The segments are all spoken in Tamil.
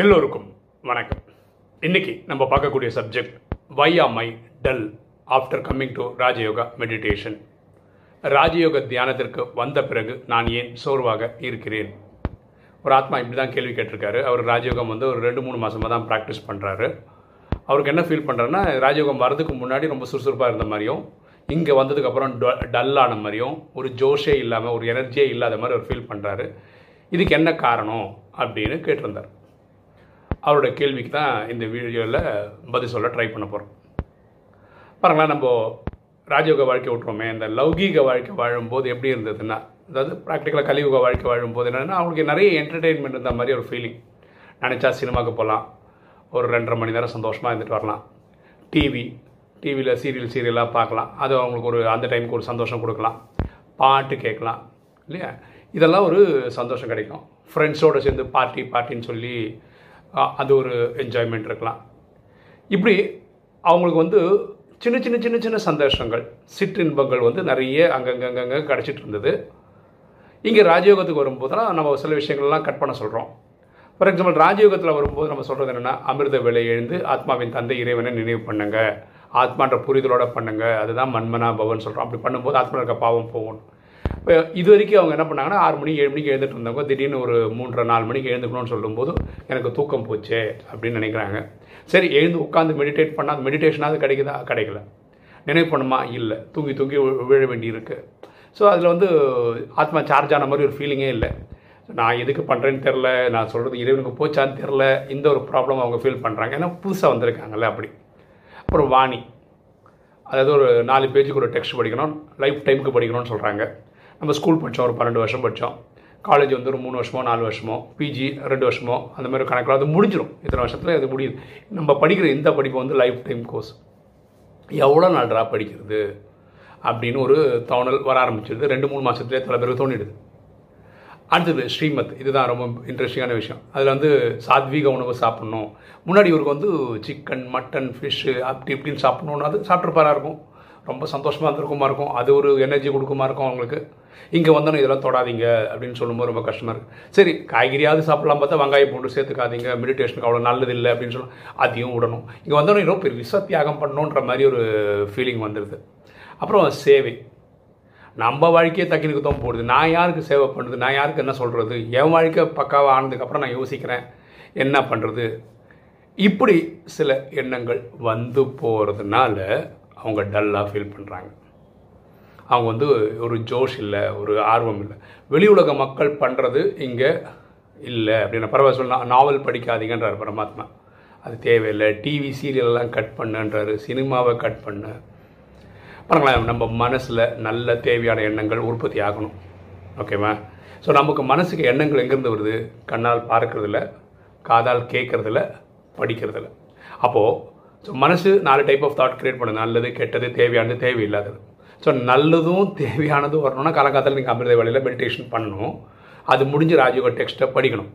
எல்லோருக்கும் வணக்கம். இன்னைக்கு நம்ம பார்க்கக்கூடிய subject why am I dull after coming to Rajyoga meditation ராஜயோக தியானத்திற்கு வந்த பிறகு நான் ஏன் சோர்வாக இருக்கிறேன்? ஒரு ஆத்மா இப்படி தான் கேள்வி கேட்டிருக்காரு. அவர் ராஜயோகம் வந்து ஒரு ரெண்டு மூணு மாதமாக தான் ப்ராக்டிஸ் பண்ணுறாரு அவருக்கு என்ன ஃபீல் பண்ணுறாருன்னா ராஜயோகம் வரதுக்கு முன்னாடி ரொம்ப சுறுசுறுப்பாக இருந்த மாதிரியும் இங்கே வந்ததுக்கப்புறம் டல்லான மாதிரியும் ஒரு ஜோஷே இல்லாமல் ஒரு எனர்ஜியே இல்லாத மாதிரி அவர் ஃபீல் பண்ணுறாரு இதுக்கு என்ன காரணம் அப்படின்னு கேட்டிருந்தார். அவரோட கேள்விக்கு தான் இந்த வீடியோவில் பதில் சொல்ல ட்ரை பண்ண போகிறோம் பாருங்களேன் நம்ம ராஜயோக வாழ்க்கை விட்டுருவோமே இந்த லௌகீக வாழ்க்கை வாழும்போது எப்படி இருந்ததுன்னா அதாவது ப்ராக்டிக்கலாக கலியுக வாழ்க்கை வாழும்போது என்னென்னா அவங்களுக்கு நிறைய என்டர்டெயின்மெண்ட் இருந்த மாதிரி ஒரு ஃபீலிங் நினச்சா சினிமாவுக்கு போகலாம் ஒரு ரெண்டரை மணி நேரம் சந்தோஷமாக இருந்துட்டு வரலாம். டிவி டிவியில் சீரியல் சீரியலாக பார்க்கலாம். அது அவங்களுக்கு ஒரு அந்த டைமுக்கு ஒரு சந்தோஷம் கொடுக்கலாம். பாட்டு கேட்கலாம் இல்லையா? இதெல்லாம் ஒரு சந்தோஷம் கிடைக்கும். ஃப்ரெண்ட்ஸோடு சேர்ந்து பார்ட்டி பார்ட்டின்னு சொல்லி அது ஒரு என்ஜாய்மெண்ட் இருக்கலாம். இப்படி அவங்களுக்கு வந்து சின்ன சின்ன சின்ன சின்ன சந்தோஷங்கள் சிற்றின்பங்கள் வந்து நிறைய அங்கங்கங்கங்க கிடச்சிட்டு இருந்தது. இங்கே ராஜயோகத்துக்கு வரும்போதெல்லாம் நம்ம சில விஷயங்கள்லாம் கட் பண்ண சொல்கிறோம் ஃபார் எக்ஸாம்பிள் ராஜயோகத்தில் வரும்போது நம்ம சொல்கிறது என்னென்னா அமிர்த வேலை எழுந்து ஆத்மாவின் தந்தை இறைவனை நினைவு பண்ணுங்க. ஆத்மான்ற புரிதலோட பண்ணுங்க. அதுதான் மன்மனா பவன் சொல்கிறோம் அப்படி பண்ணும்போது ஆத்மா இருக்க பாவம் போகும். இது வரைக்கும் அவங்க என்ன பண்ணாங்கன்னா ஆறு மணிக்கு ஏழு மணிக்கு எழுந்துட்டு இருந்தவங்க திடீர்னு ஒரு மூன்றரை நாலு மணிக்கு எழுந்துக்கணும்னு சொல்லும்போது எனக்கு தூக்கம் போச்சே அப்படின்னு நினைக்கிறாங்க. சரி எழுந்து உட்காந்து மெடிடேட் பண்ணால் மெடிடேஷனாவது கிடைக்குதா? கிடைக்கல. நினைவு பண்ணுமா இல்லை. தூங்கி தூங்கி விழ வேண்டியிருக்கு. ஸோ அதில் வந்து ஆத்மா சார்ஜ் ஆன மாதிரி ஒரு ஃபீலிங்கே இல்லை. நான் எதுக்கு பண்ணுறேன்னு தெரில நான் சொல்கிறது இறைவனுக்கு போச்சான்னு தெரில இந்த ஒரு ப்ராப்ளம் அவங்க ஃபீல் பண்ணுறாங்க ஏன்னா புதுசாக வந்திருக்காங்கல்ல அப்படி. அப்புறம் வாணி. அதாவது ஒரு நாலு பேஜுக்கு ஒரு டெக்ஸ்ட் படிக்கணும். லைஃப் டைமுக்கு படிக்கணும்னு சொல்கிறாங்க நம்ம ஸ்கூல் படித்தோம் ஒரு பன்னெண்டு வருஷம் படித்தோம் காலேஜ் வந்து ஒரு மூணு வருஷமோ நாலு வருஷமோ பிஜி ரெண்டு வருஷமோ அந்த மாதிரி கணக்கில் அது முடிஞ்சிடும் இத்தனை வருஷத்தில் அது முடியுது. நம்ம படிக்கிற இந்த படிப்பு வந்து லைஃப் டைம் கோர்ஸ் எவ்வளோ நாள் ட்ரா படிக்கிறது அப்படின்னு ஒரு தோணல் வர ஆரம்பிச்சிடுது ரெண்டு மூணு மாதத்துலேயே தலை பேருக்கு தோணிடுது. அடுத்தது ஸ்ரீமத் இதுதான் ரொம்ப இன்ட்ரெஸ்டிங்கான விஷயம். அதில் வந்து சாத்வீக உணவு சாப்பிட்ணும். முன்னாடி இவருக்கு வந்து சிக்கன் மட்டன் ஃபிஷ்ஷு அப்படி இப்படின்னு சாப்பிட்ணுன்னா அது சாப்பிட்ருப்பாராக இருக்கும். ரொம்ப சந்தோஷமாக இருந்திருக்குமா இருக்கும். அது ஒரு எனர்ஜி கொடுக்குமா இருக்கும் அவங்களுக்கு. இங்கே வந்தோன்னு இதெல்லாம் தொடாதீங்க அப்படின்னு சொல்லும்போது ரொம்ப கஷ்டமாக இருக்குது சரி காய்கறியாவது சாப்பிடலாம் பார்த்தா வெங்காயம் பூண்டு சேர்த்துக்காதீங்க. மெடிடேஷனுக்கு அவ்வளோ நல்லது இல்லை அப்படின்னு சொல்லி அதையும் விடணும். இங்கே வந்தோடனே இன்னும் பெரிய விசத்தியாகம் பண்ணணுன்ற மாதிரி ஒரு ஃபீலிங் வந்துடுது அப்புறம் சேவை. நம்ம வாழ்க்கையே தக்கினுக்கு தான் போடுது நான் யாருக்கு சேவை பண்ணுறது? நான் யாருக்கு என்ன சொல்கிறது என் வாழ்க்கை பக்காவாக ஆனதுக்கப்புறம் நான் யோசிக்கிறேன். என்ன பண்ணுறது இப்படி சில எண்ணங்கள் வந்து போகிறதுனால அவங்க டல்லாக ஃபீல் பண்ணுறாங்க அவங்க வந்து ஒரு ஜோஷ் இல்லை ஒரு ஆர்வம் இல்லை. வெளி உலக மக்கள் பண்ணுறது இங்கே இல்லை. அப்படின்னு பரவாயில்ல சொல்லலாம் நாவல் படிக்காதீங்கன்றார் பரமாத்மா. அது தேவையில்லை. டிவி சீரியலெல்லாம் கட் பண்ணுன்றாரு. சினிமாவை கட் பண்ணு. பாருங்களேன் நம்ம மனசில் நல்ல தேவையான எண்ணங்கள் உற்பத்தி ஆகணும். ஓகேவா ஸோ நமக்கு மனசுக்கு எண்ணங்கள் எங்கேருந்து வருது? கண்ணால் பார்க்கறதில்ல காதால் கேட்குறதில்ல படிக்கிறதில்ல. அப்போது ஸோ மனசு நாலு டைப் ஆஃப் தாட் கிரியேட் பண்ணுது. நல்லது கெட்டது தேவையானது தேவையில்லாதது. ஸோ நல்லதும் தேவையானதும் வரணும்னா காலங்காலத்தில் நீங்கள் அமிர்த வேலையில் மெடிடேஷன் பண்ணணும். அது முடிஞ்சு ராஜயோக டெக்ஸ்ட்டை படிக்கணும்.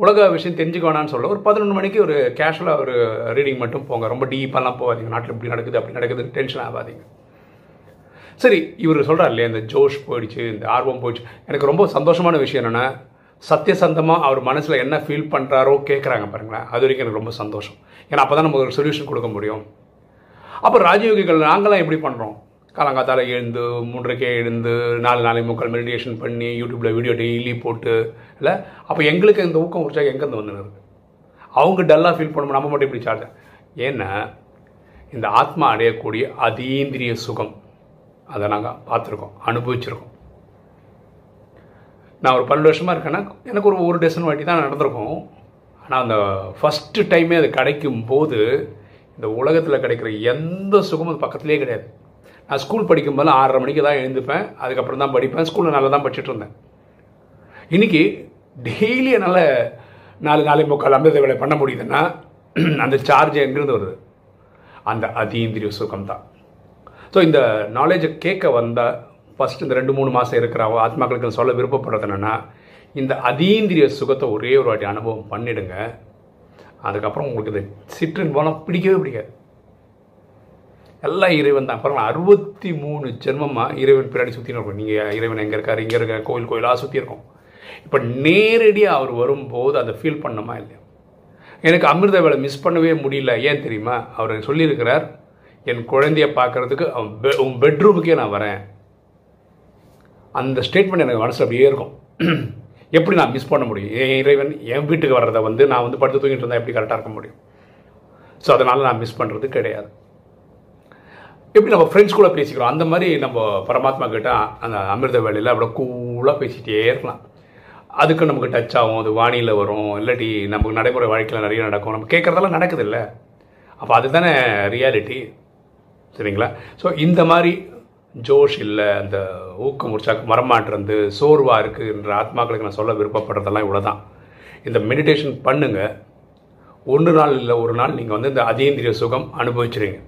உலக விஷயம் தெரிஞ்சுக்க வேணாம்னு சொல்ல ஒரு பதினொன்று மணிக்கு ஒரு கேஷுவலாக ஒரு ரீடிங் மட்டும் போங்க. ரொம்ப டீப்பாலாம் போகாதீங்க. நாட்டில் இப்படி நடக்குது அப்படி நடக்குது டென்ஷன் ஆகாதீங்க. சரி இவர் சொல்கிறார் இல்லையா இந்த ஜோஷ் போயிடுச்சு இந்த ஆர்வம் போயிடுச்சு. எனக்கு ரொம்ப சந்தோஷமான விஷயம் என்னென்னா சத்தியசந்தமாக அவர் மனசில் என்ன ஃபீல் பண்ணுறாரோ கேட்குறாங்க பாருங்களேன். அது வரைக்கும் எனக்கு ரொம்ப சந்தோஷம். ஏன்னா அப்போ தான் நம்ம ஒரு சொல்யூஷன் கொடுக்க முடியும். அப்போ ராஜயோகிகள் நாங்களாம் எப்படி பண்ணுறோம் காலங்காத்தால் எழுந்து மூன்றரைக்கே எழுந்து நாலு நாளை முக்கால் மெடிடேஷன் பண்ணி யூடியூப்பில் வீடியோ டெய்லி போட்டு இல்லை? அப்போ எங்களுக்கு இந்த ஊக்கம் உற்சாகம் எங்கேருந்து வந்துன்னு அவங்க டல்லாக ஃபீல் பண்ணணும் நம்ம மட்டும் இப்படி சார்ஜ் ஏன்னா இந்த ஆத்மா அடையக்கூடிய அதீந்திரிய சுகம். அதை நாங்கள் பார்த்துருக்கோம் அனுபவிச்சிருக்கோம். நான் ஒரு பன்னெண்டு வருஷமாக இருக்கேன்னா எனக்கு ஒரு ஒரு டசன் வாட்டி தான் நடந்திருக்கும். ஆனால் அந்த ஃபஸ்ட்டு டைமே அது கிடைக்கும் போது இந்த உலகத்தில் கிடைக்கிற எந்த சுகமும் அது பக்கத்துலேயே கிடையாது. நான் ஸ்கூல் படிக்கும்போது ஆறரை மணிக்கு தான் எழுந்துப்பேன் அதுக்கப்புறம் தான் படிப்பேன். ஸ்கூலில் நல்லா தான் படிச்சுட்டு இருந்தேன். இன்னைக்கு டெய்லி என்னால் நாலு நாளை முக்கால் அமிர்த வேலை பண்ண முடியுதுன்னா அந்த சார்ஜ் எங்கேருந்து வருது? அந்த அதீந்திரிய சுகம் தான் ஸோ இந்த நாலேஜை கேட்க வந்தால் ஃபஸ்ட் இந்த ரெண்டு மூணு மாதம் இருக்கிறாவோ ஆத்மாக்களுக்கு சொல்ல விருப்பப்படுறது என்னென்னா இந்த அதீந்திரிய சுகத்தை ஒரே ஒரு வாட்டி அனுபவம் பண்ணிடுங்க. அதுக்கப்புறம் உங்களுக்கு இந்த சிற்றின் போனால் பிடிக்கவே பிடிக்காது. எல்லாம் இறைவன் தான். பாருங்களா அறுபத்தி மூணு ஜென்மமாக இறைவன் பின்னாடி சுற்றின்னு இருக்கோம் நீங்கள் இறைவன் எங்கே இருக்கார் இங்கே இருக்க கோயில் கோயிலாக சுற்றி இருக்கோம். இப்போ நேரடியாக அவர் வரும்போது அதை ஃபீல் பண்ணணுமா இல்லையா? எனக்கு அமிர்த வேலை மிஸ் பண்ணவே முடியல. ஏன் தெரியுமா? அவர் சொல்லியிருக்கிறார் என் குழந்தைய பார்க்குறதுக்கு அவன் பெ- உன் பெட்ரூமுக்கே நான் வரேன். அந்த ஸ்டேட்மெண்ட் எனக்கு மனசில் அப்படியே இருக்கும். எப்படி நான் மிஸ் பண்ண முடியும்? என் இறைவன் என் வீட்டுக்கு வர்றதை வந்து நான் வந்து படுத்து தூங்கிட்டு இருந்தால் எப்படி கரெக்டாக இருக்க முடியும்? ஸோ அதனால் நான் மிஸ் பண்ணுறது கிடையாது. எப்படி நம்ம ஃப்ரெண்ட்ஸ் கூட பேசிக்கிறோம்? அந்த மாதிரி நம்ம பரமாத்மா கிட்ட அந்த அமிர்த வேலையில் அவ்வளோ கூலாக பேசிகிட்டே இருக்கலாம். அதுக்கு நமக்கு டச் ஆகும் அது வானியில் வரும். இல்லாட்டி நமக்கு நடைமுறை வாழ்க்கையில் நிறைய நடக்கும். நம்ம கேட்குறதெல்லாம் நடக்குது இல்லை? அப்போ அதுதானே ரியாலிட்டி சரிங்களா? ஸோ இந்த மாதிரி ஜோஷ் இல்லை அந்த ஊக்கம் உற்சாகம் மரமாட்டுறது சோர்வாக இருக்குன்ற ஆத்மாக்களுக்கு நான் சொல்ல விருப்பப்படுறதெல்லாம் இவ்வளோ தான் இந்த மெடிடேஷன் பண்ணுங்கள் ஒன்று நாள் இல்லை ஒரு நாள் நீங்கள் வந்து இந்த அதீந்திரிய சுகம் அனுபவிச்சிருங்க.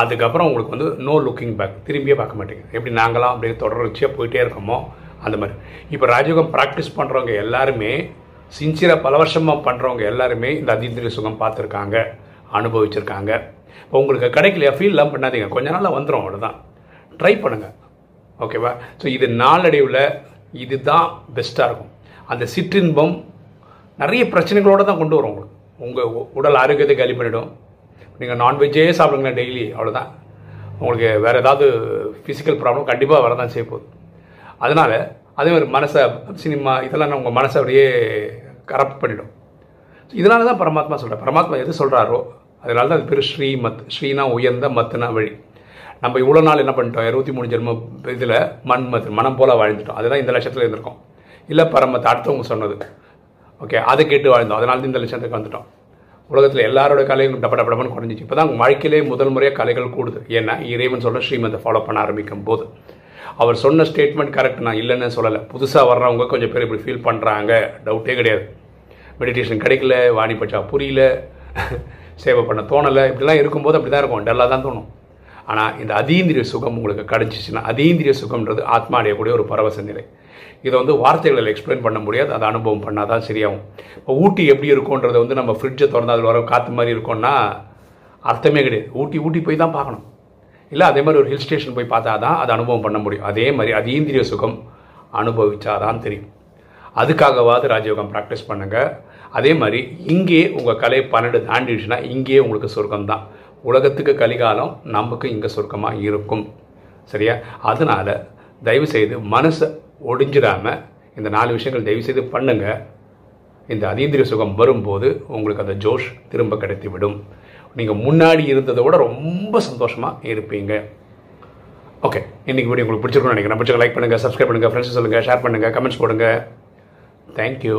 அதுக்கப்புறம் உங்களுக்கு வந்து நோ லுக்கிங் பேக் திரும்பியே பார்க்க மாட்டேங்க. எப்படி நாங்களாம் அப்படியே தொடர்ச்சியாக போயிட்டே இருக்கோமோ அந்த மாதிரி. இப்போ ராஜயோகம் ப்ராக்டிஸ் பண்ணுறவங்க எல்லாருமே சின்சியராக பல வருஷமாக பண்ணுறவங்க எல்லாருமே இந்த அதீந்திரிய சுகம் பார்த்துருக்காங்க அனுபவிச்சிருக்காங்க. இப்போ உங்களுக்கு கிடைக்கலையா? ஃபீல்லாம் பண்ணாதீங்க. கொஞ்ச நாளில் வந்துடும் அவ்வளோதான் ட்ரை பண்ணுங்கள் ஓகேவா ஸோ இது நாளடைவில் இதுதான் பெஸ்ட்டாக இருக்கும். அந்த சிற்றின்பம் நிறைய பிரச்சனைகளோடு தான் கொண்டு வரும் உங்களுக்கு. உங்கள் உடல் ஆரோக்கியத்தை காலி பண்ணிடும். நீங்கள் நான்வெஜ்ஜே சாப்பிடுங்களேன் டெய்லி அவ்வளோதான் உங்களுக்கு வேறு ஏதாவது ஃபிசிக்கல் ப்ராப்ளம் கண்டிப்பாக வரதான் செய்ய போகுது. அதனால் அதே மாதிரி மனசை சினிமா இதெல்லாம் உங்கள் மனசை அப்படியே கரப்ட் பண்ணிடும். இதனால தான் பரமாத்மா சொல்கிறேன் பரமாத்மா எது சொல்கிறாரோ அதனால தான் அது பேர் ஸ்ரீமத் ஸ்ரீனா உயர்ந்த மத்துனா வழி. நம்ம இவ்வளோ நாள் என்ன பண்ணிட்டோம்? இருபத்தி மூணு ஜென்ம இதில் மண் மனம் போல் வாழ்ந்துட்டோம். அதுதான் இந்த லட்சத்தில் இருந்திருக்கோம். இல்லை பரமத்தை அடுத்தவங்க சொன்னது. ஓகே அதை கேட்டு வாழ்ந்தோம். அதனால தான் இந்த லட்சத்துக்கு வந்துட்டோம். உலகத்தில் எல்லாரோட கலையும் டப்ப டப்ப குறைஞ்சிச்சு. இப்போ தான் வாழ்க்கையிலே முதல் முறையாக கலைகள் கூடுது. ஏன்னா இறைவன் சொல்ல ஸ்ரீமத்தை ஃபாலோ பண்ண ஆரம்பிக்கும் போது. அவர் சொன்ன ஸ்டேட்மெண்ட் கரெக்ட் நான் இல்லைன்னு சொல்லலை. புதுசாக வர்றவங்க கொஞ்சம் பேர் இப்படி ஃபீல் பண்ணுறாங்க டவுட்டே கிடையாது. மெடிடேஷன் கிடைக்கல வாணி பச்சா புரியல சேவை பண்ண தோணலை. இப்படிலாம் இருக்கும்போது அப்படி தான் இருக்கும். டல்லாக தான் தோணும். ஆனால் இந்த அதீந்திரிய சுகம் உங்களுக்கு கிடச்சிச்சின்னா அதீந்திரிய சுகம்ன்றது ஆத்மா அடையக்கூடிய ஒரு பரவச நிலை. இதை வந்து வார்த்தைகளில் எக்ஸ்பிளைன் பண்ண முடியாது அதை அனுபவம் பண்ணால் தான் சரியாகும். இப்போ ஊட்டி எப்படி இருக்கும்ன்றதை வந்து நம்ம ஃப்ரிட்ஜை திறந்து அதில் வர காற்று மாதிரி இருக்கும்னா அர்த்தமே கிடையாது. ஊட்டி ஊட்டி போய் தான் பார்க்கணும். இல்லை அதே மாதிரி ஒரு ஹில் ஸ்டேஷன் போய் பார்த்தா தான் அதை அனுபவம் பண்ண முடியும். அதே மாதிரி அதீந்திரிய சுகம் அனுபவிச்சாதான் தெரியும். அதுக்காகவாது ராஜயோகம் ப்ராக்டிஸ் பண்ணுங்கள் அதே மாதிரி இங்கே உங்கள் கலை பன்னெண்டு தாண்டிடுச்சுன்னா இங்கேயே உங்களுக்கு சொர்க்கம் தான் உலகத்துக்கு கலிகாலம் நமக்கு இங்கே சொர்க்கமாக இருக்கும். சரியா? அதனால் தயவு செய்து மனசை ஒடிஞ்சிடாமல் இந்த நாலு விஷயங்கள் தயவு செய்து பண்ணுங்கள் இந்த அதீந்திரிய சுகம் வரும்போது உங்களுக்கு அந்த ஜோஷ் திரும்ப கிடைத்து விடும் நீங்கள் முன்னாடி இருந்ததை விட ரொம்ப சந்தோஷமாக இருப்பீங்க. ஓகே இன்றைக்கி வீடியோ உங்களுக்கு பிடிச்சிருக்கும்னு நினைக்கிறேன். பிடிச்ச லைக் பண்ணுங்கள் சப்ஸ்கிரைப் பண்ணுங்கள் ஃப்ரெண்ட்ஸ் சொல்லுங்கள் ஷேர் பண்ணுங்கள் கமெண்ட்ஸ் போடுங்க. தேங்க்யூ